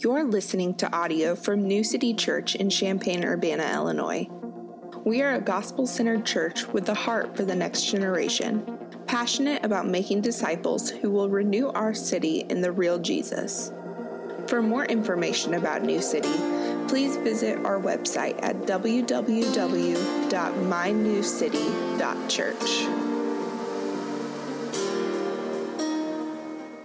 You're listening to audio from New City Church in Champaign, Urbana, Illinois. We are a gospel centered church with a heart for the next generation, passionate about making disciples who will renew our city in the real Jesus. For more information about New City, please visit our website at www.mynewcity.church.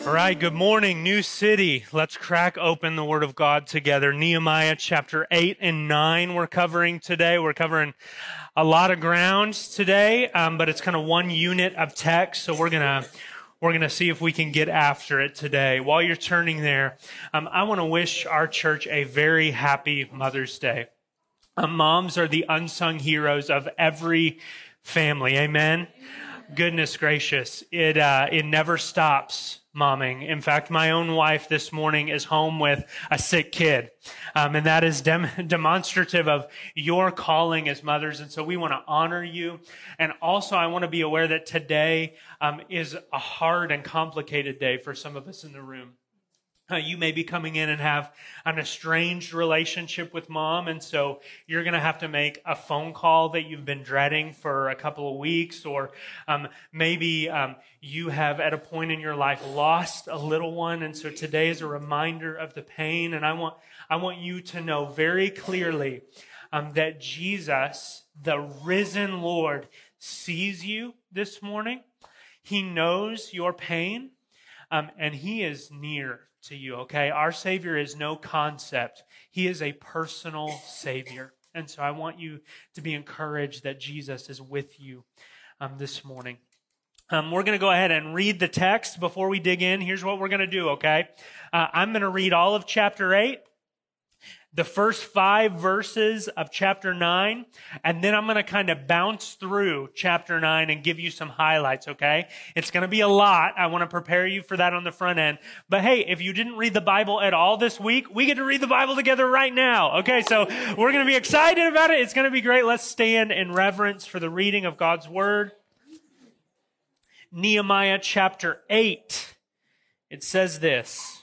All right, good morning, New City. Let's crack open the Word of God together. Nehemiah chapter 8 and 9 we're covering today. We're covering a lot of ground today, um, but it's kind of one unit of text, so we're going to we're going to see if we can get after it today. While you're turning there, um, I want to wish our church a very happy Mother's Day. Um, moms are the unsung heroes of every family. Amen. Goodness gracious, it uh, it never stops momming. In fact, my own wife this morning is home with a sick kid. Um, and that is dem- demonstrative of your calling as mothers. And so we want to honor you. And also, I want to be aware that today um, is a hard and complicated day for some of us in the room. Uh, you may be coming in and have an estranged relationship with mom, and so you're going to have to make a phone call that you've been dreading for a couple of weeks, or um, maybe um, you have at a point in your life lost a little one, and so today is a reminder of the pain. And I want I want you to know very clearly um, that Jesus, the risen Lord, sees you this morning. He knows your pain, um, and He is near to you, okay? Our Savior is no concept, He is a personal Savior. And so I want you to be encouraged that Jesus is with you um, this morning. Um, we're going to go ahead and read the text before we dig in. Here's what we're going to do, okay? Uh, I'm going to read all of chapter 8 the first five verses of chapter 9, and then I'm going to kind of bounce through chapter 9 and give you some highlights, okay? It's going to be a lot. I want to prepare you for that on the front end. But hey, if you didn't read the Bible at all this week, we get to read the Bible together right now, okay? So we're going to be excited about it. It's going to be great. Let's stand in reverence for the reading of God's Word. Nehemiah chapter 8. It says this.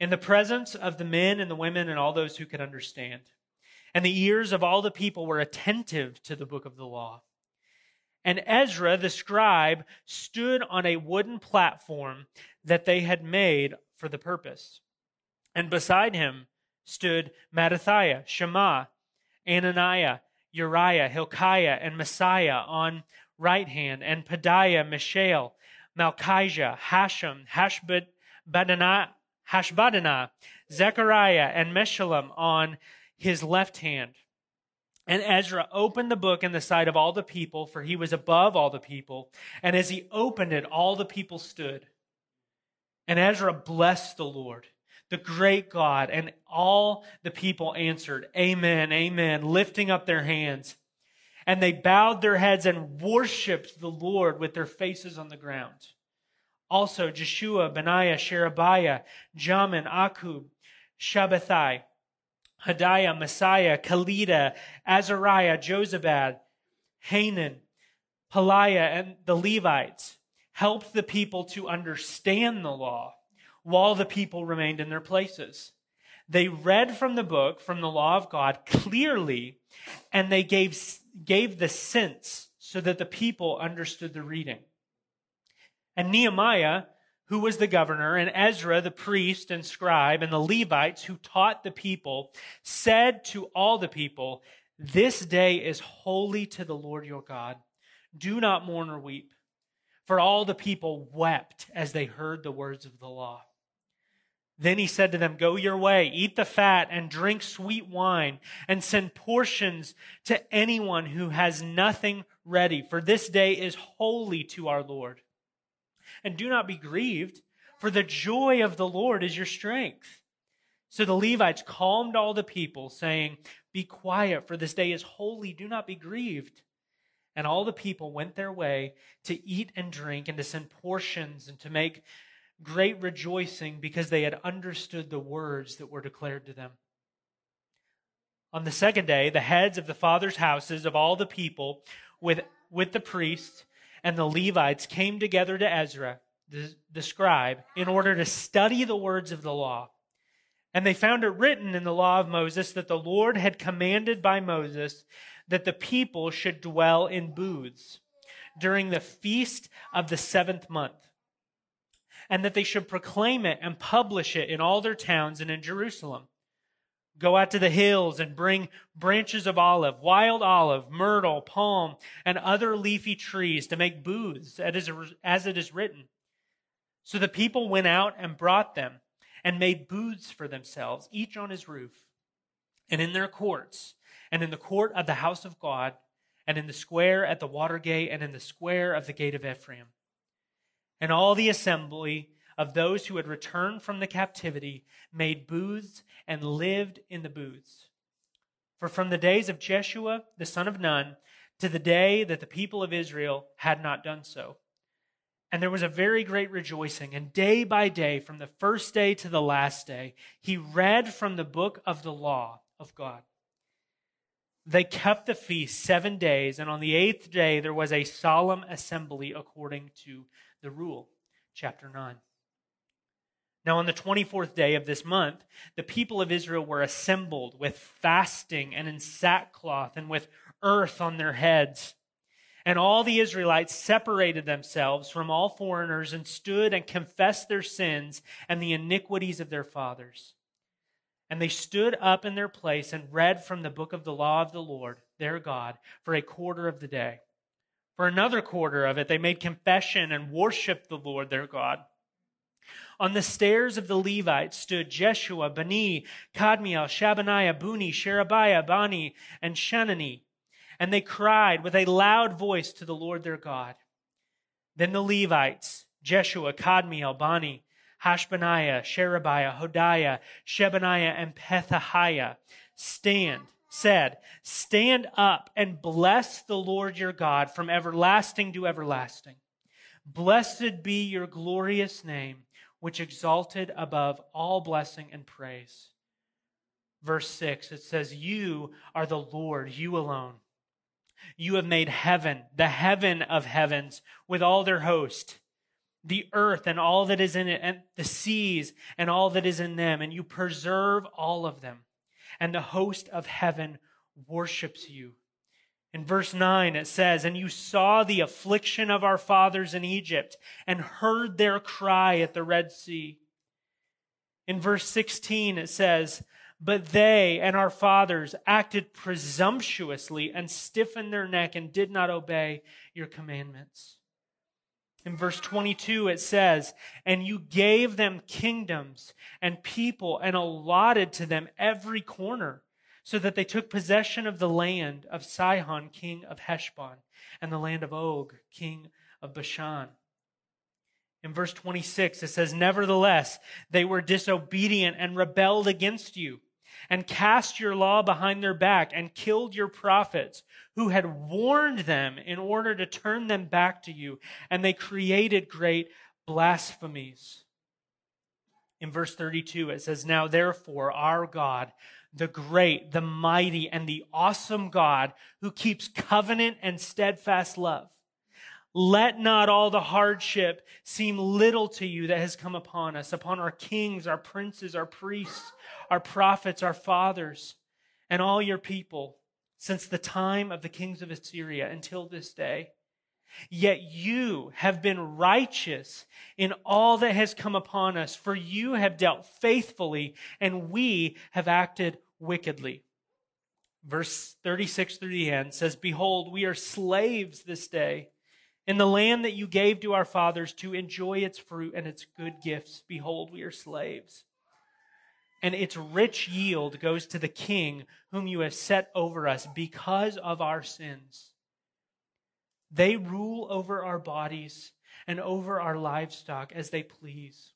in the presence of the men and the women and all those who could understand. And the ears of all the people were attentive to the book of the law. And Ezra, the scribe, stood on a wooden platform that they had made for the purpose. And beside him stood Mattithiah, Shema, Ananiah, Uriah, Hilkiah, and Maaseiah on right hand, and Pedaiah, Mishael, Malchijah, Hashem, Hashum, Hashbaddanah, Hashbaddanah, Zechariah, and Meshullam on his left hand. And Ezra opened the book in the sight of all the people, for he was above all the people. And as he opened it, all the people stood. And Ezra blessed the Lord, the great God, and all the people answered, Amen, Amen, lifting up their hands. And they bowed their heads and worshiped the Lord with their faces on the ground. Also, Jeshua, Benaiah, Sherebiah, Jamin, Akkub, Shabbethai, Hodiah, Maaseiah, Kelita, Azariah, Jozabad, Hanan, Pelaiah, and the Levites helped the people to understand the law while the people remained in their places. They read from the book, from the law of God, clearly, and they gave, gave the sense so that the people understood the reading. And Nehemiah, who was the governor, and Ezra, the priest and scribe, and the Levites who taught the people, said to all the people, This day is holy to the Lord your God. Do not mourn or weep. For all the people wept as they heard the words of the law. Then he said to them, Go your way, eat the fat, and drink sweet wine, and send portions to anyone who has nothing ready, for this day is holy to our Lord. And do not be grieved, for the joy of the Lord is your strength. So the Levites calmed all the people, saying, Be quiet, for this day is holy. Do not be grieved. And all the people went their way to eat and drink and to send portions and to make great rejoicing because they had understood the words that were declared to them. On the second day, the heads of the fathers' houses of all the people with, with the priests and the Levites came together to Ezra, the, the scribe, in order to study the words of the law. And they found it written in the law of Moses that the Lord had commanded by Moses that the people should dwell in booths during the feast of the seventh month, and that they should proclaim it and publish it in all their towns and in Jerusalem. Go out to the hills and bring branches of olive, wild olive, myrtle, palm, and other leafy trees to make booths, as it is written. So the people went out and brought them and made booths for themselves, each on his roof, and in their courts, and in the court of the house of God, and in the square at the water gate, and in the square of the gate of Ephraim. And all the assembly of those who had returned from the captivity made booths and lived in the booths. For from the days of Jeshua the son of Nun to the day that the people of Israel had not done so, and there was a very great rejoicing. And day by day, from the first day to the last day, he read from the book of the law of God. They kept the feast seven days, and on the eighth day there was a solemn assembly according to the rule. Chapter 9. Now, on the 24th day of this month, the people of Israel were assembled with fasting and in sackcloth and with earth on their heads. And all the Israelites separated themselves from all foreigners and stood and confessed their sins and the iniquities of their fathers. And they stood up in their place and read from the book of the law of the Lord, their God, for a quarter of the day. For another quarter of it, they made confession and worshiped the Lord their God. On the stairs of the Levites stood Jeshua, Bani, Kadmiel, Shebaniah, Bunni, Sherebiah, Bani, and Chenani and they cried with a loud voice to the Lord their God. Then the Levites, Jeshua, Kadmiel, Bani, Hashabneiah, Sherebiah, Hodiah, Shebaniah, and Pethahiah, stand, said, Stand up and bless the Lord your God from everlasting to everlasting. Blessed be your glorious name, which exalted above all blessing and praise. Verse 6, it says, You are the Lord, you alone you have made heaven, the heaven of heavens, with all their host, the earth and all that is in it, and the seas and all that is in them, and you preserve all of them. And the host of heaven worships you. In verse 9, it says, And you saw the affliction of our fathers in Egypt and heard their cry at the Red Sea. In verse 16, it says, but they and our fathers acted presumptuously and stiffened their neck and did not obey your commandments. In verse 22, it says, And you gave them kingdoms and people and allotted to them every corner, so that they took possession of the land of Sihon, king of Heshbon, and the land of Og, king of Bashan. In verse 26, it says, Nevertheless, they were disobedient and rebelled against you and cast your law behind their back and killed your prophets who had warned them in order to turn them back to you. And they created great blasphemies. In verse 32, it says, Now therefore, our God, the great, the mighty, and the awesome God who keeps covenant and steadfast love let not all the hardship seem little to you that has come upon us, upon our kings, our princes, our priests, our prophets, our fathers, and all your people since the time of the kings of Assyria until this day. Yet you have been righteous in all that has come upon us, for you have dealt faithfully, and we have acted wickedly. Verse 36 through the end says, Behold, we are slaves this day in the land that you gave to our fathers to enjoy its fruit and its good gifts, behold, we are slaves. And its rich yield goes to the king whom you have set over us because of our sins. They rule over our bodies and over our livestock as they please.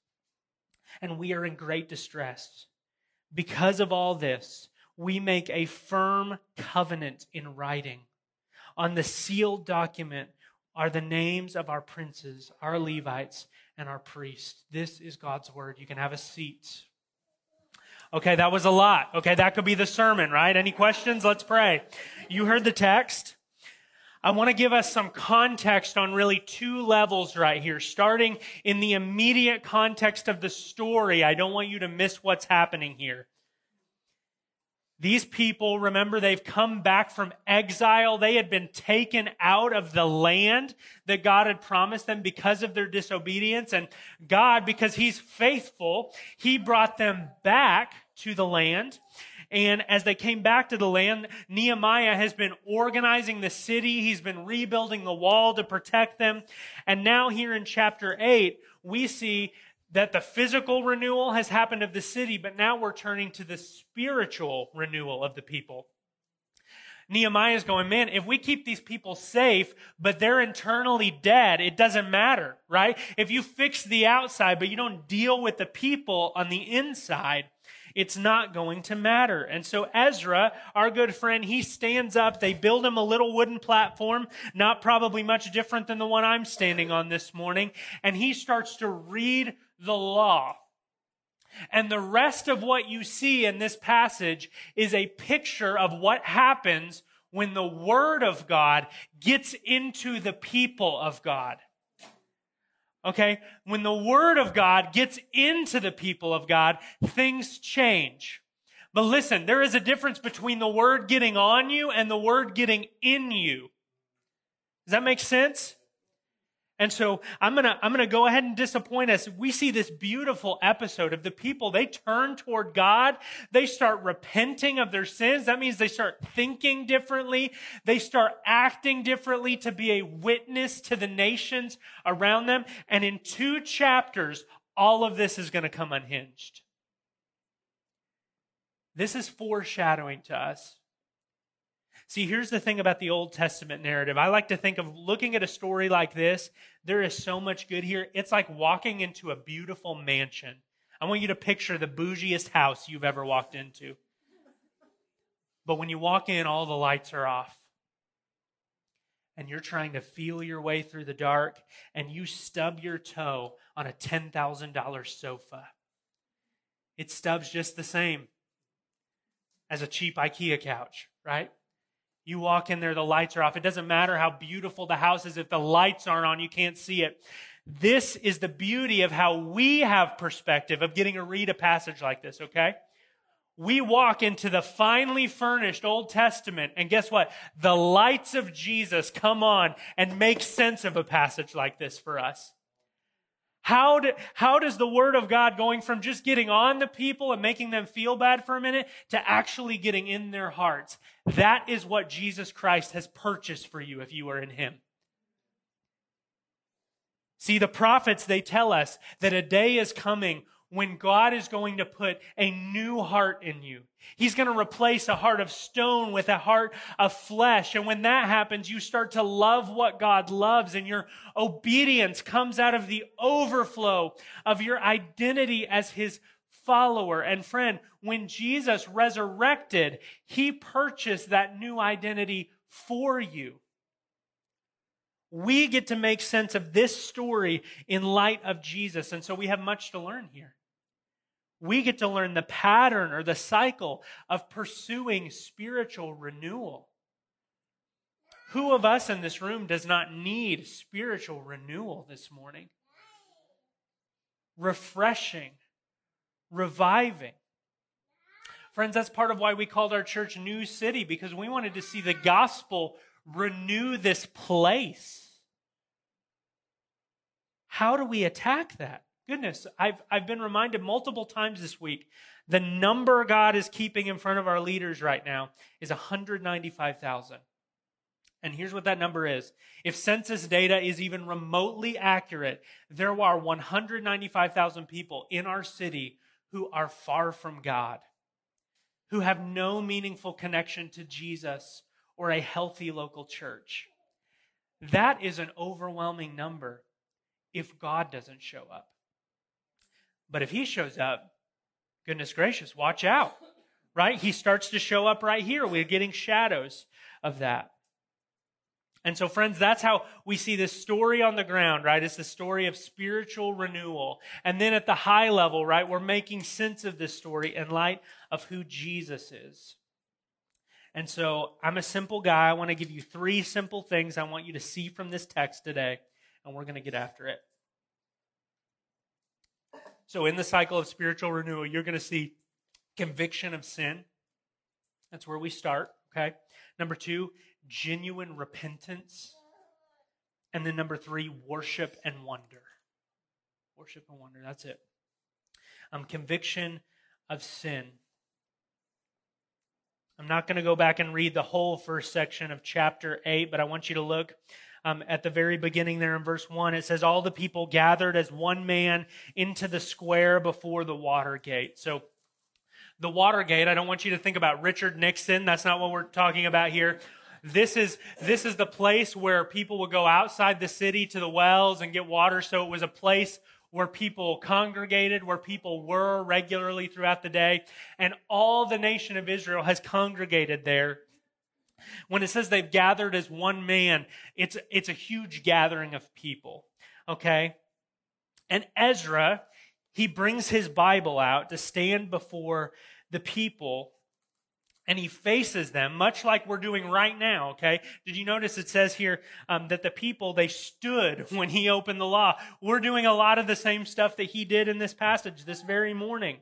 And we are in great distress Because of all this, we make a firm covenant in writing. On the sealed document are the names of our princes, our Levites, and our priests. This is God's word. You can have a seat. Okay, that was a lot. Okay, that could be the sermon, right? Any questions? Let's pray. You heard the text. I want to give us some context on really two levels right here. Starting in the immediate context of the story, I don't want you to miss what's happening here. These people, remember, they've come back from exile. They had been taken out of the land that God had promised them because of their disobedience. And God, because He's faithful, He brought them back to the land. And as they came back to the land, Nehemiah has been organizing the city. He's been rebuilding the wall to protect them. And now here in chapter 8, we see that the physical renewal has happened of the city, but now we're turning to the spiritual renewal of the people. Nehemiah is going, man, if we keep these people safe, but they're internally dead, it doesn't matter, right? If you fix the outside, but you don't deal with the people on the inside, it's not going to matter. And so Ezra, our good friend, he stands up. They build him a little wooden platform, not probably much different than the one I'm standing on this morning. And he starts to read the law. And the rest of what you see in this passage is a picture of what happens when the Word of God gets into the people of God. Okay? When the Word of God gets into the people of God, things change. But listen, there is a difference between the Word getting on you and the Word getting in you. Does that make sense? And so I'm going to I'm going to go ahead and disappoint us. We see this beautiful episode of the people they turn toward God, they start repenting of their sins. That means they start thinking differently, they start acting differently to be a witness to the nations around them, and in two chapters all of this is going to come unhinged. This is foreshadowing to us See, here's the thing about the Old Testament narrative. I like to think of looking at a story like this, there is so much good here. It's like walking into a beautiful mansion. I want you to picture the bougiest house you've ever walked into. But when you walk in, all the lights are off. And you're trying to feel your way through the dark, and you stub your toe on a $10,000 sofa. It stubs just the same as a cheap IKEA couch, right? You walk in there, the lights are off. It doesn't matter how beautiful the house is. If the lights aren't on, you can't see it. This is the beauty of how we have perspective of getting to read a passage like this, okay? We walk into the finely furnished Old Testament, and guess what? The lights of Jesus come on and make sense of a passage like this for us. How, do, how does the word of God going from just getting on the people and making them feel bad for a minute to actually getting in their hearts? That is what Jesus Christ has purchased for you if you are in him. See, the prophets, they tell us that a day is coming when God is going to put a new heart in you. He's going to replace a heart of stone with a heart of flesh. And when that happens, you start to love what God loves and your obedience comes out of the overflow of your identity as his follower and friend. When Jesus resurrected, he purchased that new identity for you. We get to make sense of this story in light of Jesus. And so we have much to learn here we get to learn the pattern or the cycle of pursuing spiritual renewal. Who of us in this room does not need spiritual renewal this morning? Refreshing, reviving. Friends, that's part of why we called our church New City, because we wanted to see the gospel renew this place. How do we attack that? Goodness, I've, I've been reminded multiple times this week the number God is keeping in front of our leaders right now is 195,000. And here's what that number is. If census data is even remotely accurate, there are 195,000 people in our city who are far from God, who have no meaningful connection to Jesus or a healthy local church. That is an overwhelming number if God doesn't show up. But if he shows up, Goodness gracious, watch out. Right? He starts to show up right here. We're getting shadows of that. And so, friends, that's how we see this story on the ground, right? It's the story of spiritual renewal. And then at the high level, right, we're making sense of this story in light of who Jesus is. And so, I'm a simple guy. I want to give you three simple things I want you to see from this text today, and we're going to get after it. So, in the cycle of spiritual renewal, you're going to see conviction of sin. That's where we start, okay? Number two, genuine repentance. And then number three, worship and wonder. Worship and wonder. That's it. Um, conviction of sin. I'm not going to go back and read the whole first section of chapter 8, but I want you to look um, at the very beginning there in verse 1. It says, All the people gathered as one man into the square before the water gate. So, the Watergate, I don't want you to think about Richard Nixon. That's not what we're talking about here. This is, this is the place where people would go outside the city to the wells and get water. So it was a place where people congregated, where people were regularly throughout the day. And all the nation of Israel has congregated there. When it says they've gathered as one man, it's, it's a huge gathering of people. Okay? And Ezra, he brings his Bible out to stand before the people and he faces them, much like we're doing right now, okay? Did you notice it says here um, that the people, they stood when he opened the law? We're doing a lot of the same stuff that he did in this passage this very morning.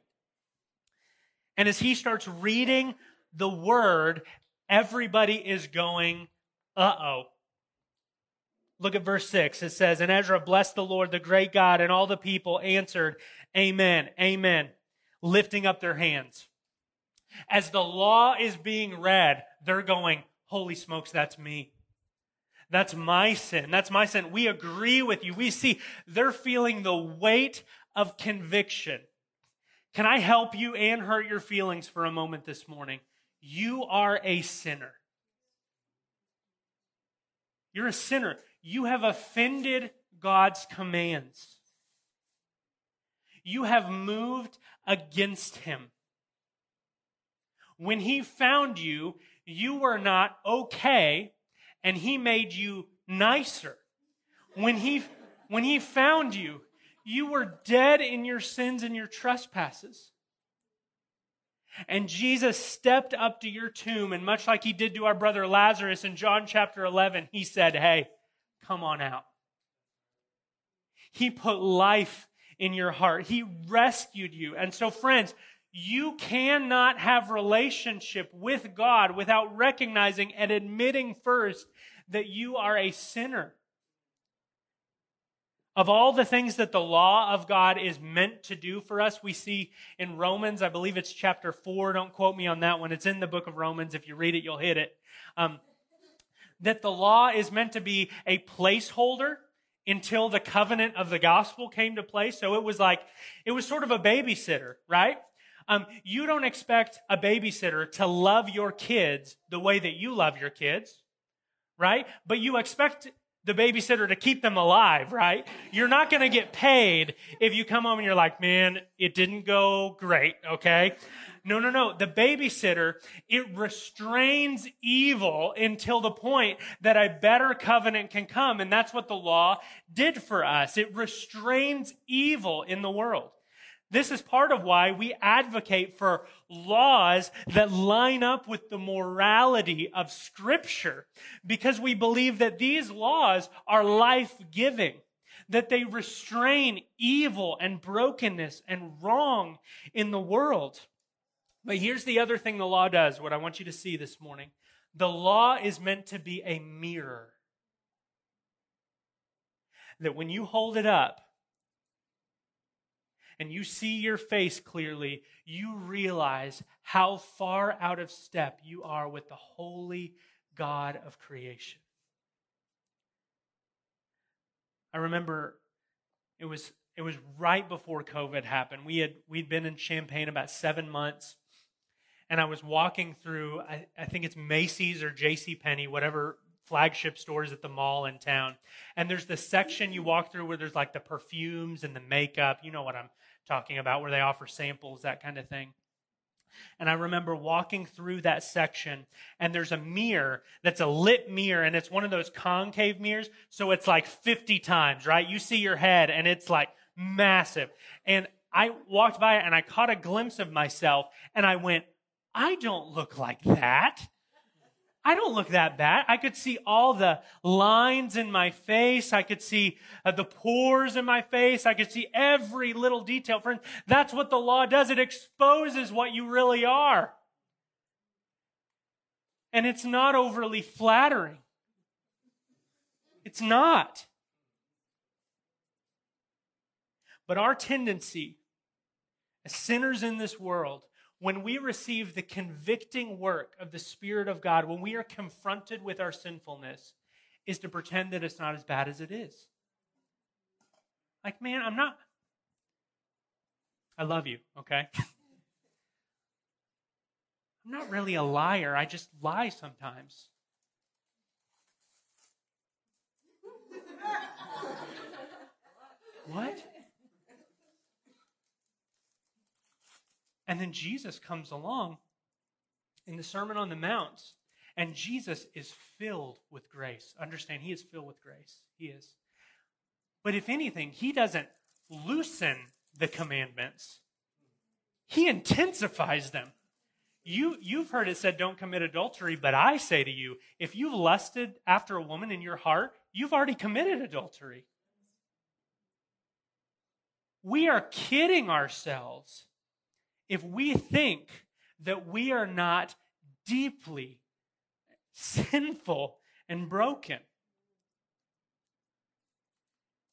And as he starts reading the word, everybody is going, uh oh. Look at verse 6. It says, And Ezra blessed the Lord, the great God, and all the people answered, Amen, Amen, lifting up their hands. As the law is being read, they're going, Holy smokes, that's me. That's my sin. That's my sin. We agree with you. We see they're feeling the weight of conviction. Can I help you and hurt your feelings for a moment this morning? You are a sinner. You're a sinner. You have offended God's commands. You have moved against Him. When he found you, you were not okay, and he made you nicer. When he, when he found you, you were dead in your sins and your trespasses. And Jesus stepped up to your tomb, and much like he did to our brother Lazarus in John chapter 11, he said, Hey, come on out. He put life in your heart, he rescued you. And so, friends, you cannot have relationship with God without recognizing and admitting first that you are a sinner. Of all the things that the law of God is meant to do for us, we see in Romans, I believe it's chapter 4, don't quote me on that one. It's in the book of Romans. If you read it, you'll hit it. Um, that the law is meant to be a placeholder until the covenant of the gospel came to place. So it was like, it was sort of a babysitter, right? Um, you don't expect a babysitter to love your kids the way that you love your kids, right? But you expect the babysitter to keep them alive, right? You're not going to get paid if you come home and you're like, man, it didn't go great, okay? No, no, no. The babysitter, it restrains evil until the point that a better covenant can come. And that's what the law did for us. It restrains evil in the world. This is part of why we advocate for laws that line up with the morality of Scripture, because we believe that these laws are life giving, that they restrain evil and brokenness and wrong in the world. But here's the other thing the law does, what I want you to see this morning. The law is meant to be a mirror. That when you hold it up, and you see your face clearly, you realize how far out of step you are with the holy God of creation. I remember it was it was right before COVID happened. We had we'd been in Champaign about seven months, and I was walking through. I, I think it's Macy's or J.C. Penney, whatever flagship stores at the mall in town. And there's this section you walk through where there's like the perfumes and the makeup. You know what I'm talking about, where they offer samples, that kind of thing. And I remember walking through that section, and there's a mirror that's a lit mirror, and it's one of those concave mirrors. So it's like 50 times, right? You see your head, and it's like massive. And I walked by it, and I caught a glimpse of myself, and I went, I don't look like that. I don't look that bad. I could see all the lines in my face. I could see uh, the pores in my face. I could see every little detail. Friends, that's what the law does. It exposes what you really are. And it's not overly flattering. It's not. But our tendency as sinners in this world when we receive the convicting work of the Spirit of God, when we are confronted with our sinfulness, is to pretend that it's not as bad as it is. Like, man, I'm not. I love you, okay? I'm not really a liar. I just lie sometimes. what? And then Jesus comes along in the Sermon on the Mount, and Jesus is filled with grace. Understand, he is filled with grace. He is. But if anything, he doesn't loosen the commandments, he intensifies them. You, you've heard it said, don't commit adultery, but I say to you, if you've lusted after a woman in your heart, you've already committed adultery. We are kidding ourselves if we think that we are not deeply sinful and broken.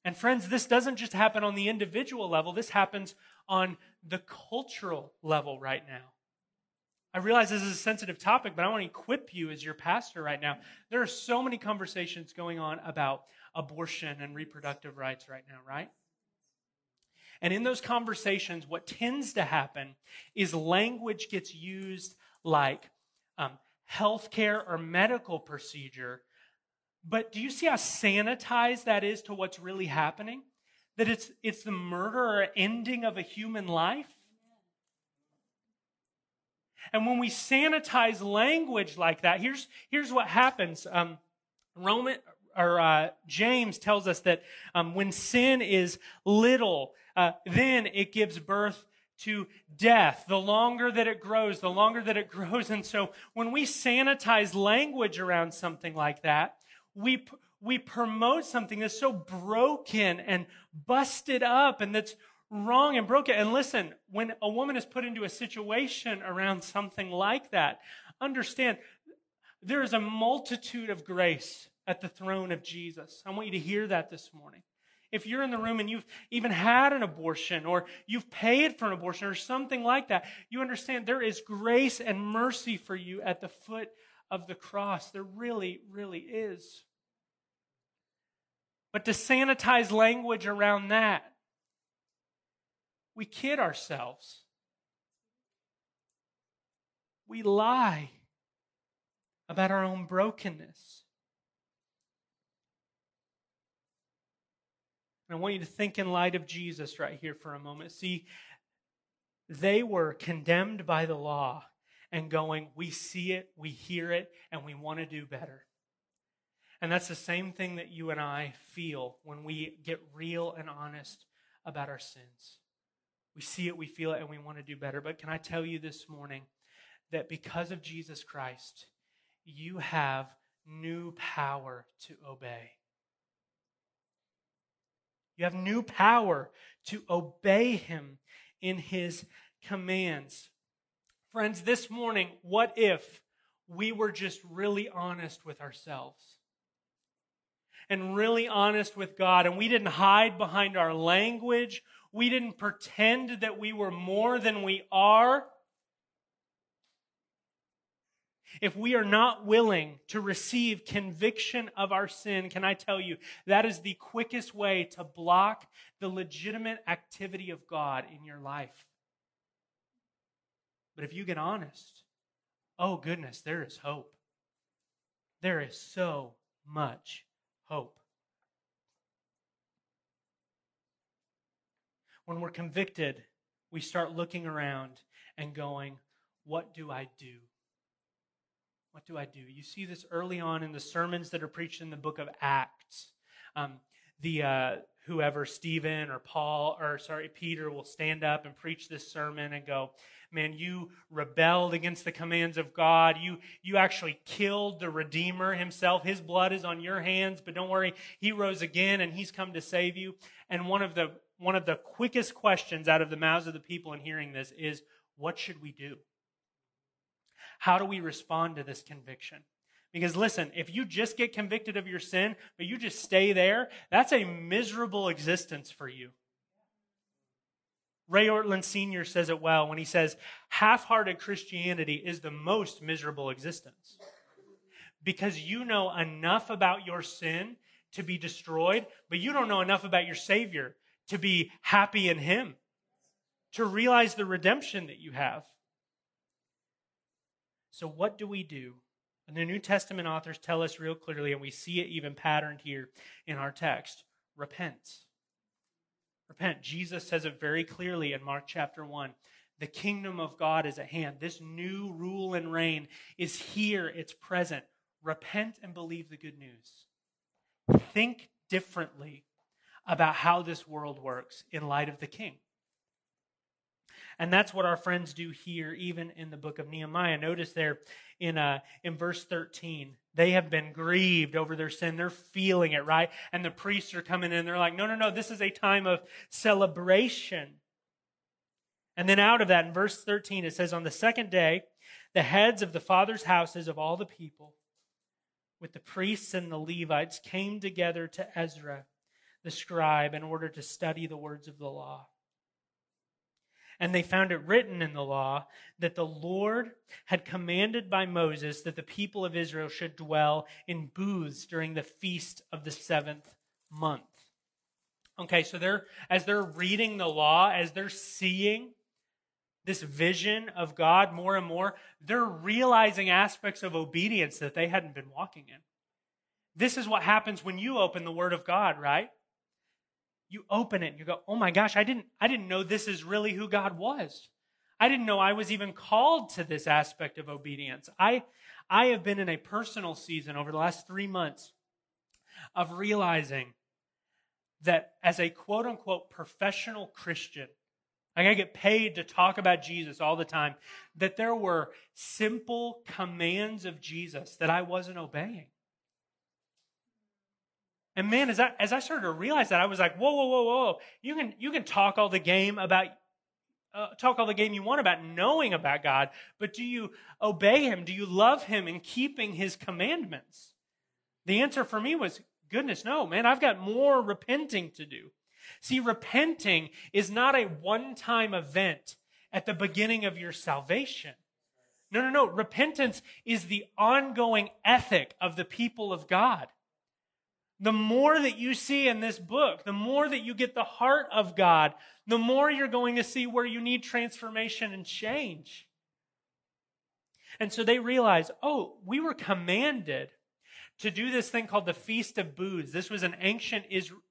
And friends, this doesn't just happen on the individual level, this happens on the cultural level right now. I realize this is a sensitive topic, but I want to equip you as your pastor right now. There are so many conversations going on about abortion and reproductive rights right now, right? And in those conversations, what tends to happen is language gets used like um, healthcare or medical procedure. But do you see how sanitized that is to what's really happening? That it's, it's the murder or ending of a human life? And when we sanitize language like that, here's, here's what happens. Um, Roman, or uh, James tells us that um, when sin is little, uh, then it gives birth to death. The longer that it grows, the longer that it grows. And so when we sanitize language around something like that, we, we promote something that's so broken and busted up and that's wrong and broken. And listen, when a woman is put into a situation around something like that, understand there is a multitude of grace at the throne of Jesus. I want you to hear that this morning. If you're in the room and you've even had an abortion or you've paid for an abortion or something like that, you understand there is grace and mercy for you at the foot of the cross. There really, really is. But to sanitize language around that, we kid ourselves. We lie about our own brokenness. I want you to think in light of Jesus right here for a moment. See, they were condemned by the law and going, We see it, we hear it, and we want to do better. And that's the same thing that you and I feel when we get real and honest about our sins. We see it, we feel it, and we want to do better. But can I tell you this morning that because of Jesus Christ, you have new power to obey. You have new power to obey him in his commands. Friends, this morning, what if we were just really honest with ourselves? And really honest with God, and we didn't hide behind our language. We didn't pretend that we were more than we are. If we are not willing to receive conviction of our sin, can I tell you, that is the quickest way to block the legitimate activity of God in your life. But if you get honest, oh goodness, there is hope. There is so much hope. when we're convicted, we start looking around and going, What do I do? What do I do? You see this early on in the sermons that are preached in the book of Acts. Um, the uh, whoever Stephen or Paul or sorry Peter will stand up and preach this sermon and go, "Man, you rebelled against the commands of God. You you actually killed the Redeemer himself. His blood is on your hands, but don't worry, he rose again and he's come to save you." And one of the one of the quickest questions out of the mouths of the people in hearing this is, "What should we do?" How do we respond to this conviction? Because listen, if you just get convicted of your sin, but you just stay there, that's a miserable existence for you. Ray Ortlund Sr. says it well when he says, half hearted Christianity is the most miserable existence. Because you know enough about your sin to be destroyed, but you don't know enough about your Savior to be happy in Him, to realize the redemption that you have. So, what do we do? And the New Testament authors tell us real clearly, and we see it even patterned here in our text repent. Repent. Jesus says it very clearly in Mark chapter 1. The kingdom of God is at hand. This new rule and reign is here, it's present. Repent and believe the good news. Think differently about how this world works in light of the king. And that's what our friends do here, even in the book of Nehemiah. Notice there in, uh, in verse 13, they have been grieved over their sin. They're feeling it, right? And the priests are coming in. They're like, no, no, no, this is a time of celebration. And then out of that, in verse 13, it says, On the second day, the heads of the fathers' houses of all the people, with the priests and the Levites, came together to Ezra, the scribe, in order to study the words of the law. And they found it written in the law that the Lord had commanded by Moses that the people of Israel should dwell in booths during the feast of the seventh month. Okay, so they're as they're reading the law, as they're seeing this vision of God more and more, they're realizing aspects of obedience that they hadn't been walking in. This is what happens when you open the Word of God, right? You open it and you go, "Oh my gosh, I didn't I didn't know this is really who God was. I didn't know I was even called to this aspect of obedience. I I have been in a personal season over the last 3 months of realizing that as a quote unquote professional Christian, like I get paid to talk about Jesus all the time, that there were simple commands of Jesus that I wasn't obeying. And man, as I, as I started to realize that, I was like, whoa, whoa, whoa, whoa. You can, you can talk all the game about, uh, talk all the game you want about knowing about God, but do you obey Him? Do you love Him in keeping His commandments? The answer for me was, goodness, no, man, I've got more repenting to do. See, repenting is not a one time event at the beginning of your salvation. No, no, no. Repentance is the ongoing ethic of the people of God the more that you see in this book, the more that you get the heart of God, the more you're going to see where you need transformation and change. And so they realize, oh, we were commanded to do this thing called the Feast of Booths. This was an ancient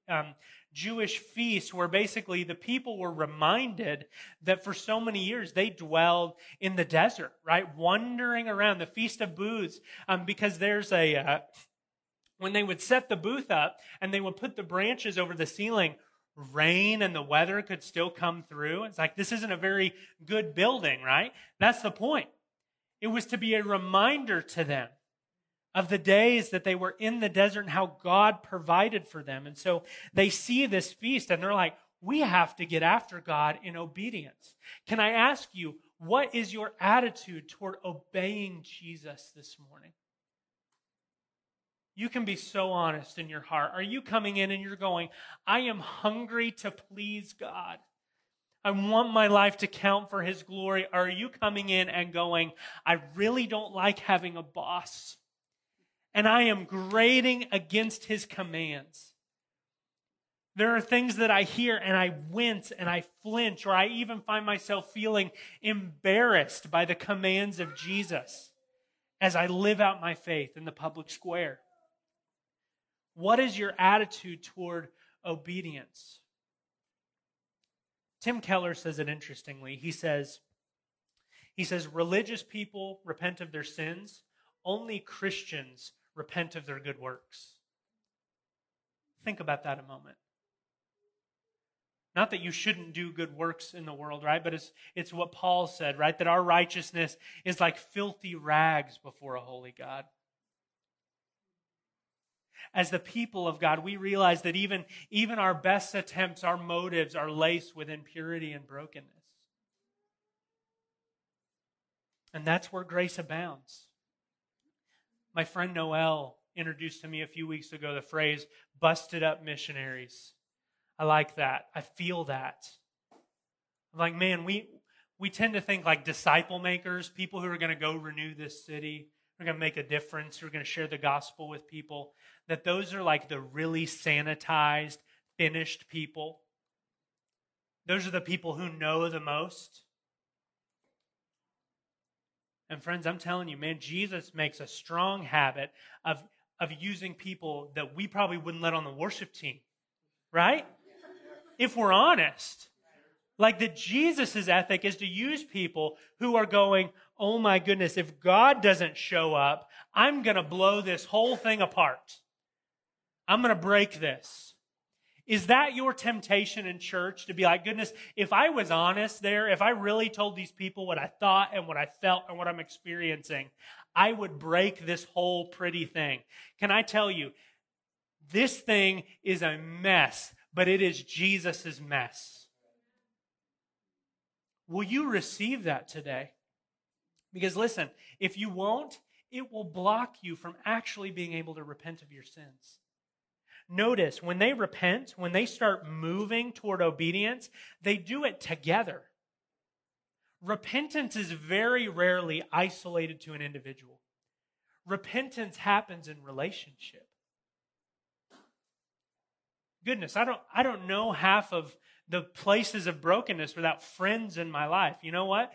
um, Jewish feast where basically the people were reminded that for so many years they dwelled in the desert, right? Wandering around the Feast of Booths, um, because there's a, uh, when they would set the booth up and they would put the branches over the ceiling, rain and the weather could still come through. It's like, this isn't a very good building, right? That's the point. It was to be a reminder to them of the days that they were in the desert and how God provided for them. And so they see this feast and they're like, we have to get after God in obedience. Can I ask you, what is your attitude toward obeying Jesus this morning? You can be so honest in your heart. Are you coming in and you're going, I am hungry to please God? I want my life to count for His glory. Are you coming in and going, I really don't like having a boss? And I am grading against His commands. There are things that I hear and I wince and I flinch, or I even find myself feeling embarrassed by the commands of Jesus as I live out my faith in the public square. What is your attitude toward obedience? Tim Keller says it interestingly. He says, he says, religious people repent of their sins, only Christians repent of their good works. Think about that a moment. Not that you shouldn't do good works in the world, right? But it's, it's what Paul said, right? That our righteousness is like filthy rags before a holy God. As the people of God, we realize that even, even our best attempts, our motives are laced with impurity and brokenness. And that's where grace abounds. My friend Noel introduced to me a few weeks ago the phrase busted up missionaries. I like that. I feel that. I'm like, man, we we tend to think like disciple makers, people who are going to go renew this city, who are going to make a difference, who are going to share the gospel with people, that those are like the really sanitized, finished people. Those are the people who know the most. And friends, I'm telling you, man, Jesus makes a strong habit of, of using people that we probably wouldn't let on the worship team, right? If we're honest. Like that Jesus' ethic is to use people who are going, oh my goodness, if God doesn't show up, I'm going to blow this whole thing apart. I'm going to break this. Is that your temptation in church to be like, goodness, if I was honest there, if I really told these people what I thought and what I felt and what I'm experiencing, I would break this whole pretty thing. Can I tell you, this thing is a mess, but it is Jesus' mess. Will you receive that today? Because listen, if you won't, it will block you from actually being able to repent of your sins. Notice when they repent, when they start moving toward obedience, they do it together. Repentance is very rarely isolated to an individual. Repentance happens in relationship. Goodness, I don't, I don't know half of the places of brokenness without friends in my life. You know what?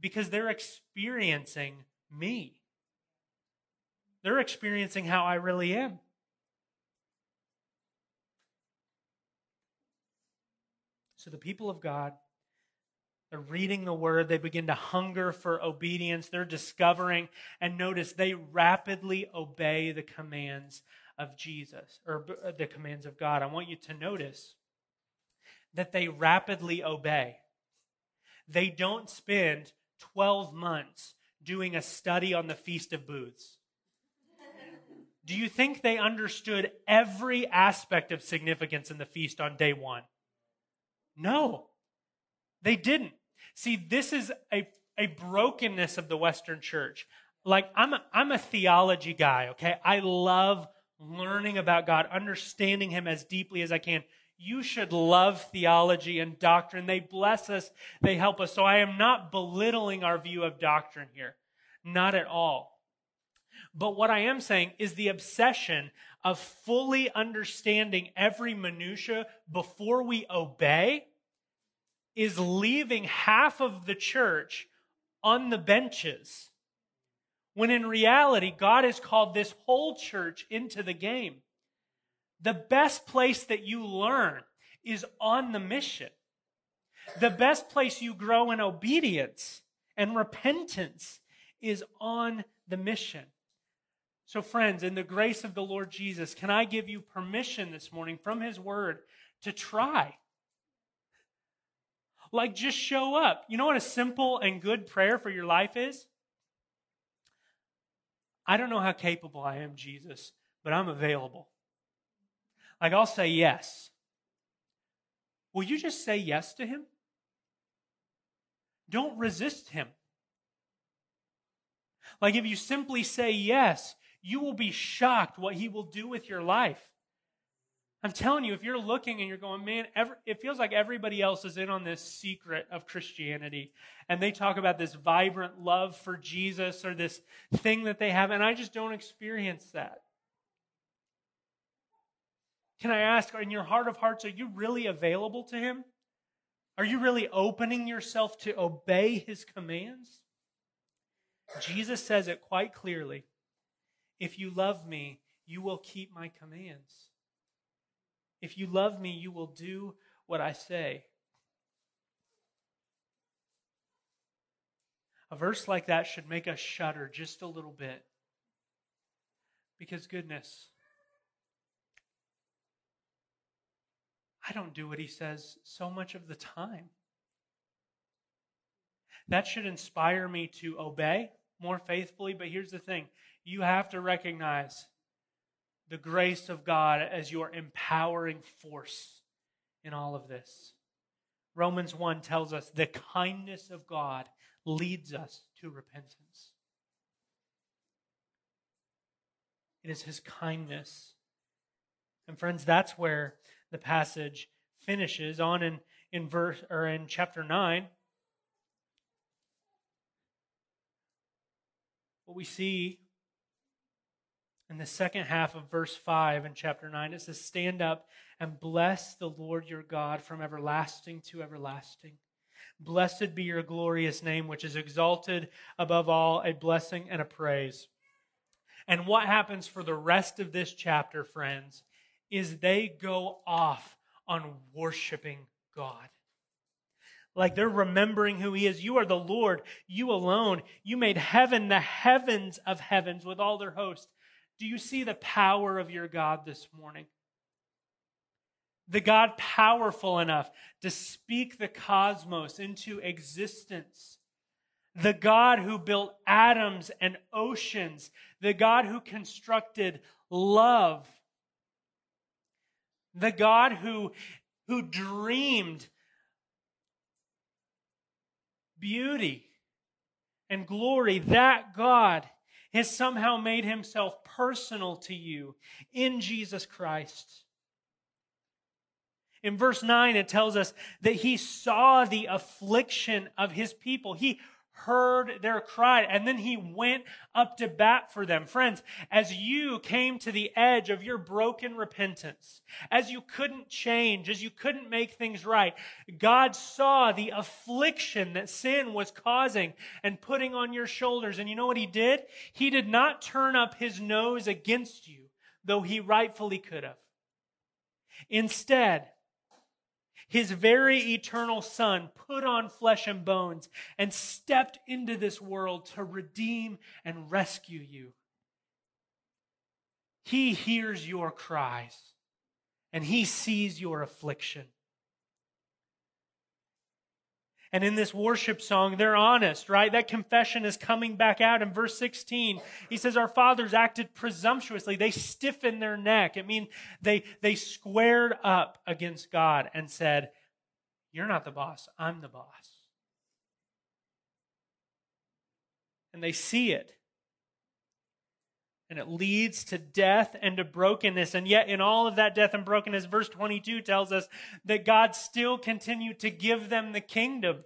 Because they're experiencing me. They're experiencing how I really am. So the people of God, they're reading the word, they begin to hunger for obedience, they're discovering, and notice they rapidly obey the commands of Jesus, or uh, the commands of God. I want you to notice that they rapidly obey. They don't spend 12 months doing a study on the Feast of Booths. Do you think they understood every aspect of significance in the feast on day one? No, they didn't. See, this is a, a brokenness of the Western church. Like, I'm a, I'm a theology guy, okay? I love learning about God, understanding Him as deeply as I can. You should love theology and doctrine. They bless us, they help us. So I am not belittling our view of doctrine here. Not at all. But what I am saying is the obsession of fully understanding every minutia before we obey is leaving half of the church on the benches. When in reality, God has called this whole church into the game. The best place that you learn is on the mission. The best place you grow in obedience and repentance is on the mission. So, friends, in the grace of the Lord Jesus, can I give you permission this morning from His Word to try? Like, just show up. You know what a simple and good prayer for your life is? I don't know how capable I am, Jesus, but I'm available. Like, I'll say yes. Will you just say yes to Him? Don't resist Him. Like, if you simply say yes, you will be shocked what He will do with your life. I'm telling you, if you're looking and you're going, man, every, it feels like everybody else is in on this secret of Christianity. And they talk about this vibrant love for Jesus or this thing that they have, and I just don't experience that. Can I ask, in your heart of hearts, are you really available to Him? Are you really opening yourself to obey His commands? Jesus says it quite clearly If you love me, you will keep my commands. If you love me, you will do what I say. A verse like that should make us shudder just a little bit. Because, goodness, I don't do what he says so much of the time. That should inspire me to obey more faithfully. But here's the thing you have to recognize the grace of God as your empowering force in all of this. Romans 1 tells us the kindness of God leads us to repentance. It is his kindness. And friends, that's where the passage finishes on in, in verse or in chapter 9. What we see in the second half of verse 5 in chapter 9, it says, Stand up and bless the Lord your God from everlasting to everlasting. Blessed be your glorious name, which is exalted above all, a blessing and a praise. And what happens for the rest of this chapter, friends, is they go off on worshiping God. Like they're remembering who He is. You are the Lord, you alone. You made heaven the heavens of heavens with all their host. Do you see the power of your God this morning? The God powerful enough to speak the cosmos into existence. The God who built atoms and oceans. The God who constructed love the God who, who dreamed beauty and glory, that God has somehow made himself personal to you in Jesus Christ. In verse 9, it tells us that he saw the affliction of his people. He heard their cry, and then he went up to bat for them. Friends, as you came to the edge of your broken repentance, as you couldn't change, as you couldn't make things right, God saw the affliction that sin was causing and putting on your shoulders. And you know what he did? He did not turn up his nose against you, though he rightfully could have. Instead, his very eternal Son put on flesh and bones and stepped into this world to redeem and rescue you. He hears your cries and he sees your affliction. And in this worship song, they're honest, right? That confession is coming back out in verse 16. He says, Our fathers acted presumptuously. They stiffened their neck. It means they, they squared up against God and said, You're not the boss, I'm the boss. And they see it and it leads to death and to brokenness. And yet, in all of that death and brokenness, verse 22 tells us that God still continued to give them the kingdom.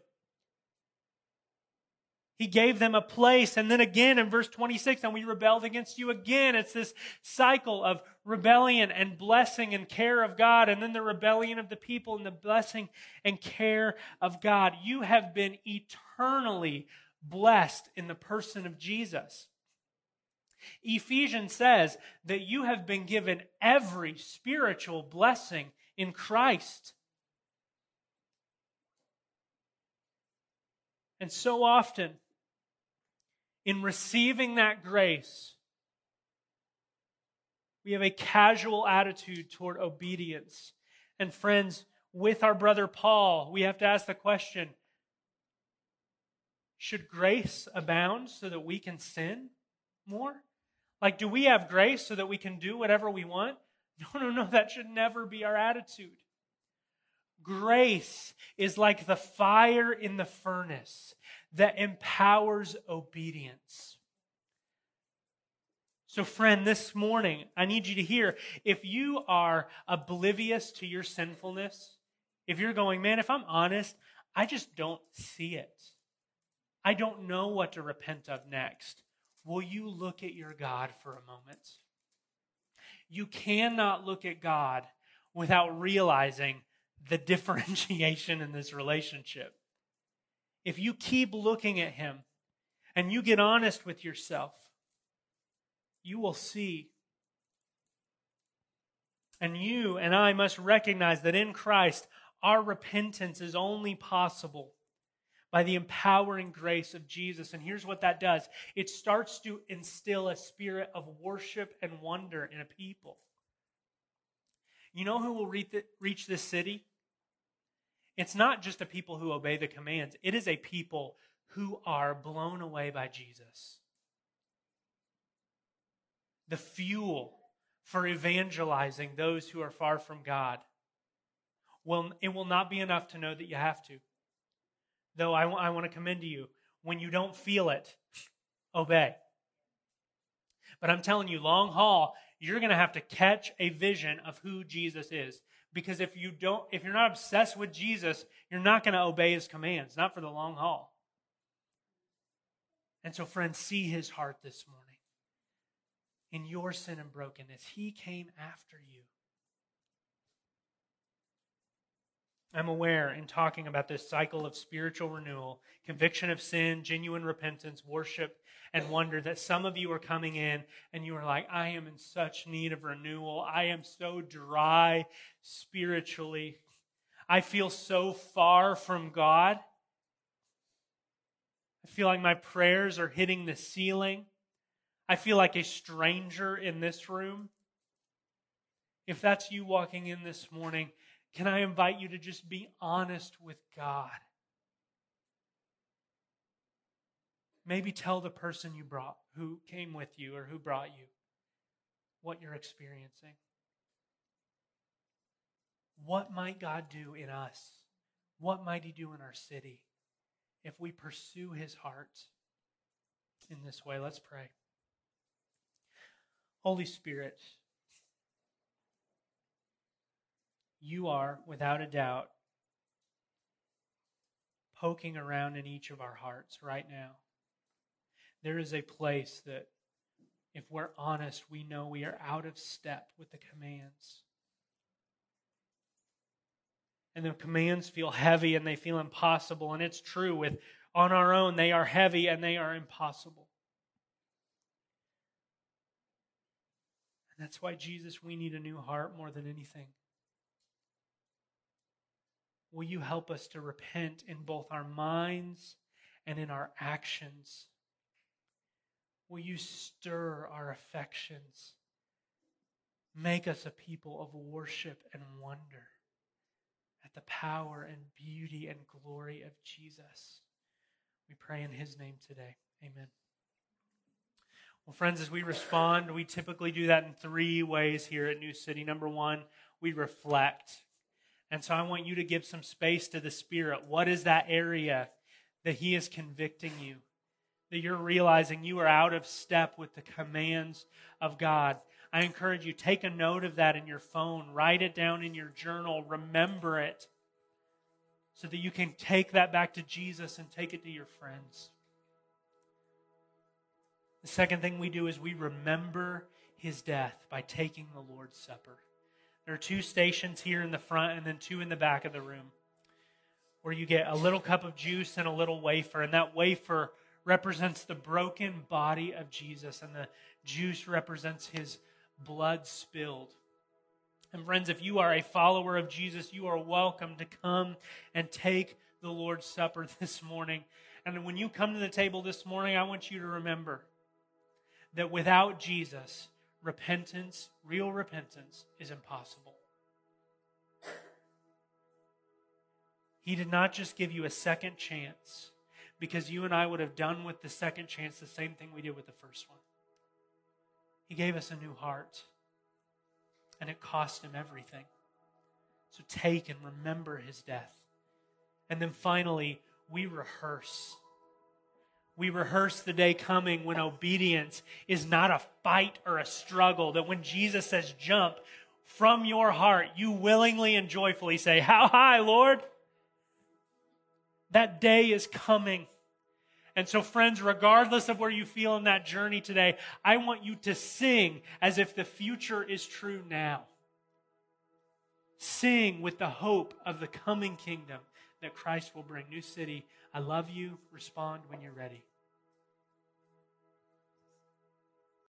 He gave them a place. And then again in verse 26, and we rebelled against you again. It's this cycle of rebellion and blessing and care of God, and then the rebellion of the people and the blessing and care of God. You have been eternally blessed in the person of Jesus. Ephesians says that you have been given every spiritual blessing in Christ. And so often, in receiving that grace, we have a casual attitude toward obedience. And friends, with our brother Paul, we have to ask the question should grace abound so that we can sin more? Like, do we have grace so that we can do whatever we want? No, no, no, that should never be our attitude. Grace is like the fire in the furnace that empowers obedience. So, friend, this morning, I need you to hear if you are oblivious to your sinfulness, if you're going, man, if I'm honest, I just don't see it. I don't know what to repent of next will you look at your God for a moment? You cannot look at God without realizing the differentiation in this relationship. If you keep looking at Him and you get honest with yourself, you will see. And you and I must recognize that in Christ, our repentance is only possible by the empowering grace of Jesus. And here's what that does it starts to instill a spirit of worship and wonder in a people. You know who will reach this city? It's not just a people who obey the commands, it is a people who are blown away by Jesus. The fuel for evangelizing those who are far from God. Well, it will not be enough to know that you have to. Though I want to commend to you. When you don't feel it, obey. But I'm telling you, long haul, you're going to have to catch a vision of who Jesus is. Because if you don't, if you're not obsessed with Jesus, you're not going to obey his commands, not for the long haul. And so, friends, see his heart this morning. In your sin and brokenness, he came after you. I'm aware in talking about this cycle of spiritual renewal, conviction of sin, genuine repentance, worship, and wonder that some of you are coming in and you are like, I am in such need of renewal. I am so dry spiritually. I feel so far from God. I feel like my prayers are hitting the ceiling. I feel like a stranger in this room. If that's you walking in this morning, can I invite you to just be honest with God? Maybe tell the person you brought, who came with you or who brought you, what you're experiencing. What might God do in us? What might He do in our city if we pursue His heart in this way? Let's pray. Holy Spirit, you are, without a doubt, poking around in each of our hearts right now. There is a place that, if we're honest, we know we are out of step with the commands. And the commands feel heavy and they feel impossible. And it's true with on our own, they are heavy and they are impossible. And that's why, Jesus, we need a new heart more than anything. Will you help us to repent in both our minds and in our actions? Will you stir our affections? Make us a people of worship and wonder at the power and beauty and glory of Jesus. We pray in his name today. Amen. Well, friends, as we respond, we typically do that in three ways here at New City. Number one, we reflect. And so I want you to give some space to the Spirit. What is that area that He is convicting you? That you're realizing you are out of step with the commands of God. I encourage you, take a note of that in your phone, write it down in your journal, remember it, so that you can take that back to Jesus and take it to your friends. The second thing we do is we remember his death by taking the Lord's Supper. There are two stations here in the front and then two in the back of the room where you get a little cup of juice and a little wafer. And that wafer represents the broken body of Jesus, and the juice represents his blood spilled. And friends, if you are a follower of Jesus, you are welcome to come and take the Lord's Supper this morning. And when you come to the table this morning, I want you to remember that without Jesus, repentance, real repentance, is impossible. He did not just give you a second chance because you and I would have done with the second chance the same thing we did with the first one. He gave us a new heart, and it cost him everything. So take and remember his death. And then finally, we rehearse we rehearse the day coming when obedience is not a fight or a struggle. That when Jesus says jump from your heart, you willingly and joyfully say, How high, Lord? That day is coming. And so, friends, regardless of where you feel in that journey today, I want you to sing as if the future is true now. Sing with the hope of the coming kingdom that Christ will bring. New City, I love you. Respond when you're ready.